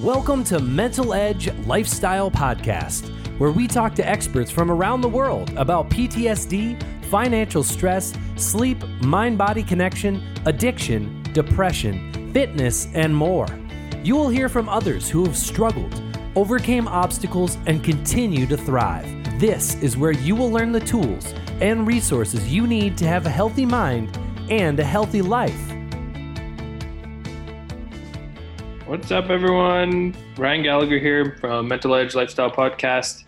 Welcome to Mental Edge Lifestyle Podcast, where we talk to experts from around the world about PTSD, financial stress, sleep, mind body connection, addiction, depression, fitness, and more. You will hear from others who have struggled, overcame obstacles, and continue to thrive. This is where you will learn the tools and resources you need to have a healthy mind and a healthy life. What's up, everyone? Ryan Gallagher here from Mental Edge Lifestyle Podcast.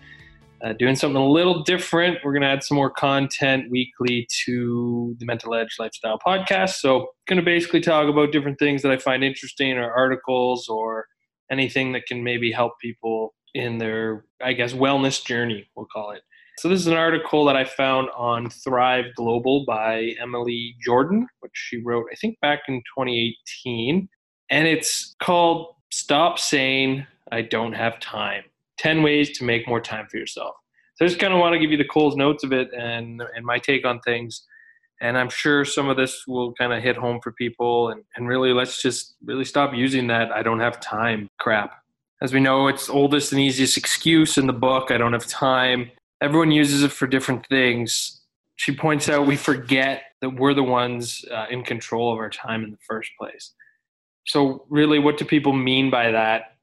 Uh, doing something a little different. We're going to add some more content weekly to the Mental Edge Lifestyle Podcast. So, going to basically talk about different things that I find interesting, or articles, or anything that can maybe help people in their, I guess, wellness journey. We'll call it. So, this is an article that I found on Thrive Global by Emily Jordan, which she wrote, I think, back in 2018 and it's called Stop Saying I Don't Have Time 10 Ways to Make More Time for Yourself. So I just kind of want to give you the Cole's notes of it and, and my take on things. And I'm sure some of this will kind of hit home for people. And, and really, let's just really stop using that I don't have time crap. As we know, it's oldest and easiest excuse in the book I don't have time. Everyone uses it for different things. She points out we forget that we're the ones uh, in control of our time in the first place. So, really, what do people mean by that?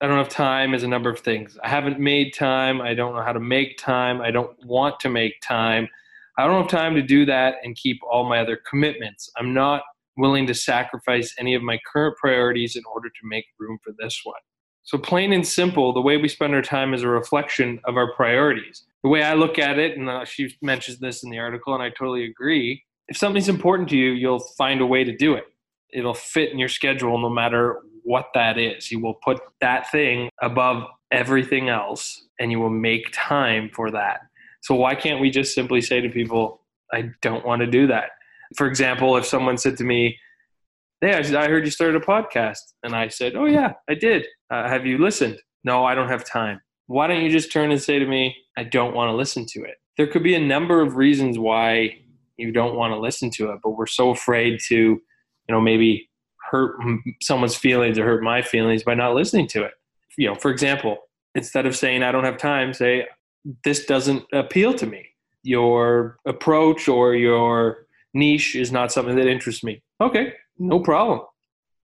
I don't have time is a number of things. I haven't made time. I don't know how to make time. I don't want to make time. I don't have time to do that and keep all my other commitments. I'm not willing to sacrifice any of my current priorities in order to make room for this one. So, plain and simple, the way we spend our time is a reflection of our priorities. The way I look at it, and uh, she mentions this in the article, and I totally agree if something's important to you, you'll find a way to do it it'll fit in your schedule no matter what that is. You will put that thing above everything else and you will make time for that. So why can't we just simply say to people, I don't want to do that? For example, if someone said to me, Hey, I heard you started a podcast. And I said, Oh, yeah, I did. Uh, have you listened? No, I don't have time. Why don't you just turn and say to me, I don't want to listen to it? There could be a number of reasons why you don't want to listen to it, but we're so afraid to you know maybe hurt someone's feelings or hurt my feelings by not listening to it. You know for example instead of saying i don't have time say this doesn't appeal to me. Your approach or your niche is not something that interests me. Okay no problem.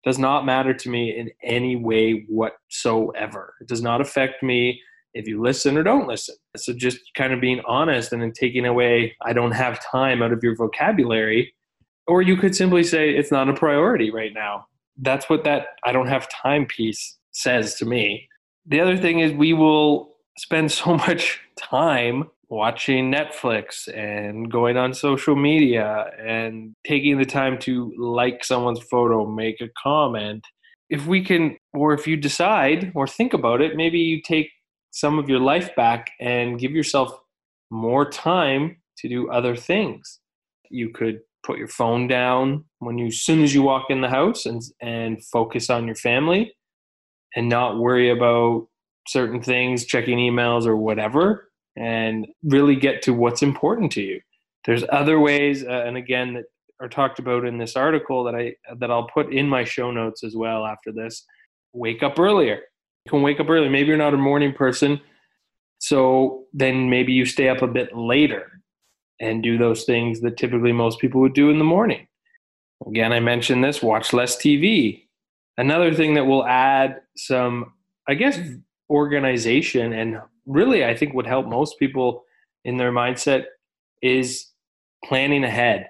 Does not matter to me in any way whatsoever. It does not affect me if you listen or don't listen. So just kind of being honest and then taking away i don't have time out of your vocabulary or you could simply say it's not a priority right now. That's what that I don't have time piece says to me. The other thing is we will spend so much time watching Netflix and going on social media and taking the time to like someone's photo, make a comment. If we can, or if you decide or think about it, maybe you take some of your life back and give yourself more time to do other things. You could put your phone down when you as soon as you walk in the house and and focus on your family and not worry about certain things checking emails or whatever and really get to what's important to you. There's other ways uh, and again that are talked about in this article that i that i'll put in my show notes as well after this. Wake up earlier. You can wake up early. Maybe you're not a morning person so then maybe you stay up a bit later and do those things that typically most people would do in the morning. Again, I mentioned this watch less TV. Another thing that will add some, I guess, organization and really I think would help most people in their mindset is planning ahead.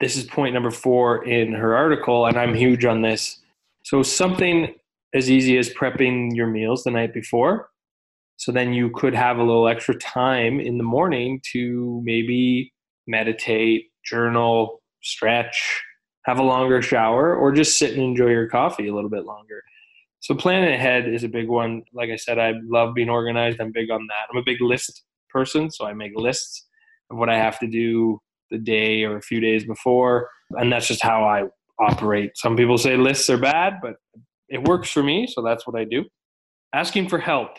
This is point number four in her article, and I'm huge on this. So, something as easy as prepping your meals the night before so then you could have a little extra time in the morning to maybe meditate, journal, stretch, have a longer shower, or just sit and enjoy your coffee a little bit longer. So planning ahead is a big one. Like I said, I love being organized. I'm big on that. I'm a big list person, so I make lists of what I have to do the day or a few days before, and that's just how I operate. Some people say lists are bad, but it works for me, so that's what I do. Asking for help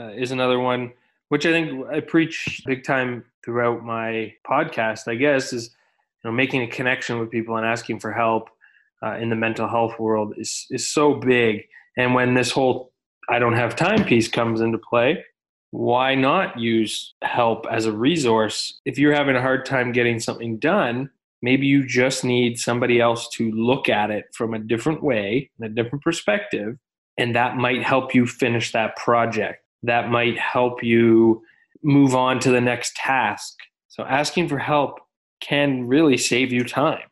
uh, is another one, which I think I preach big time throughout my podcast. I guess is you know making a connection with people and asking for help uh, in the mental health world is is so big. And when this whole I don't have time piece comes into play, why not use help as a resource? If you're having a hard time getting something done, maybe you just need somebody else to look at it from a different way, a different perspective, and that might help you finish that project. That might help you move on to the next task. So asking for help can really save you time.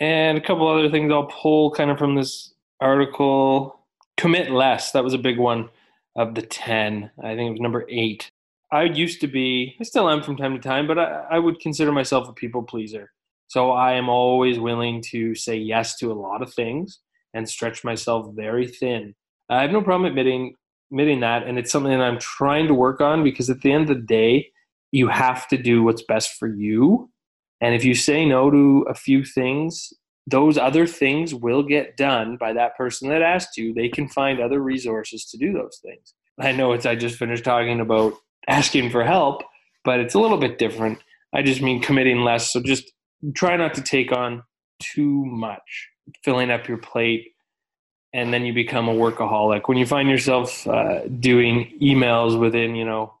And a couple other things I'll pull kind of from this article. Commit less. That was a big one of the 10. I think it was number eight. I used to be, I still am from time to time, but I, I would consider myself a people pleaser. So I am always willing to say yes to a lot of things and stretch myself very thin. I have no problem admitting admitting that, and it's something that I'm trying to work on because at the end of the day, you have to do what's best for you. And if you say no to a few things, those other things will get done by that person that asked you. They can find other resources to do those things. I know it's I just finished talking about asking for help, but it's a little bit different. I just mean committing less. So just try not to take on too much, filling up your plate, and then you become a workaholic. When you find yourself uh, doing emails within, you know,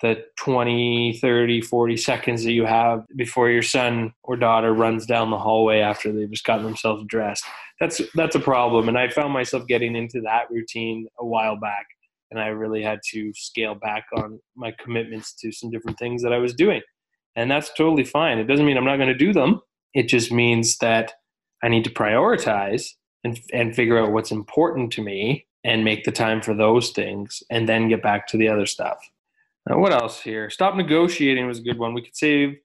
the 20, 30, 40 seconds that you have before your son or daughter runs down the hallway after they've just gotten themselves dressed. That's that's a problem. And I found myself getting into that routine a while back. And I really had to scale back on my commitments to some different things that I was doing. And that's totally fine. It doesn't mean I'm not going to do them. It just means that I need to prioritize and, and figure out what's important to me and make the time for those things and then get back to the other stuff. Now, what else here? Stop negotiating was a good one. We could save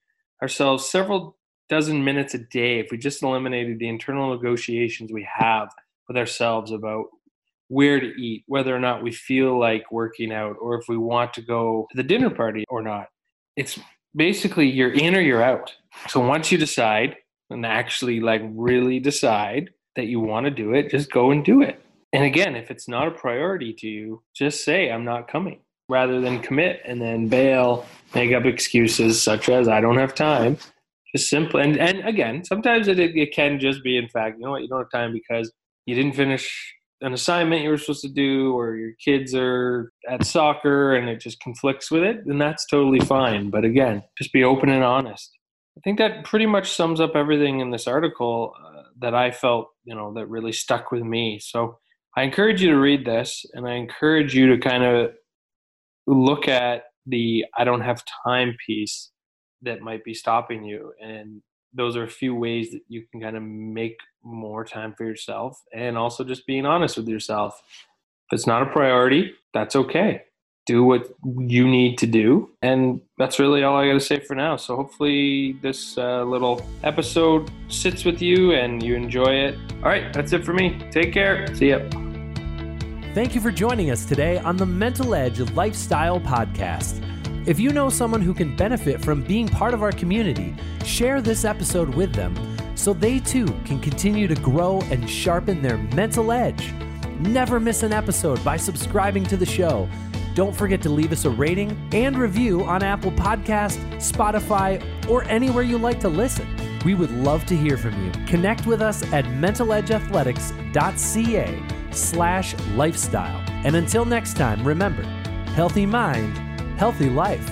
ourselves several dozen minutes a day if we just eliminated the internal negotiations we have with ourselves about where to eat, whether or not we feel like working out, or if we want to go to the dinner party or not. It's basically you're in or you're out. So once you decide and actually like really decide that you want to do it, just go and do it. And again, if it's not a priority to you, just say, I'm not coming rather than commit and then bail, make up excuses such as I don't have time. Just simple and, and again, sometimes it, it can just be in fact, you know what, you don't have time because you didn't finish an assignment you were supposed to do or your kids are at soccer and it just conflicts with it, then that's totally fine. But again, just be open and honest. I think that pretty much sums up everything in this article that I felt, you know, that really stuck with me. So I encourage you to read this and I encourage you to kind of look at the I don't have time piece that might be stopping you. And those are a few ways that you can kind of make more time for yourself and also just being honest with yourself. If it's not a priority, that's okay. Do what you need to do. And that's really all I got to say for now. So hopefully, this uh, little episode sits with you and you enjoy it. All right, that's it for me. Take care. See ya. Thank you for joining us today on the Mental Edge Lifestyle Podcast. If you know someone who can benefit from being part of our community, share this episode with them so they too can continue to grow and sharpen their mental edge. Never miss an episode by subscribing to the show. Don't forget to leave us a rating and review on Apple Podcast, Spotify, or anywhere you like to listen. We would love to hear from you. Connect with us at mentaledgeathletics.ca slash lifestyle. And until next time, remember, healthy mind, healthy life.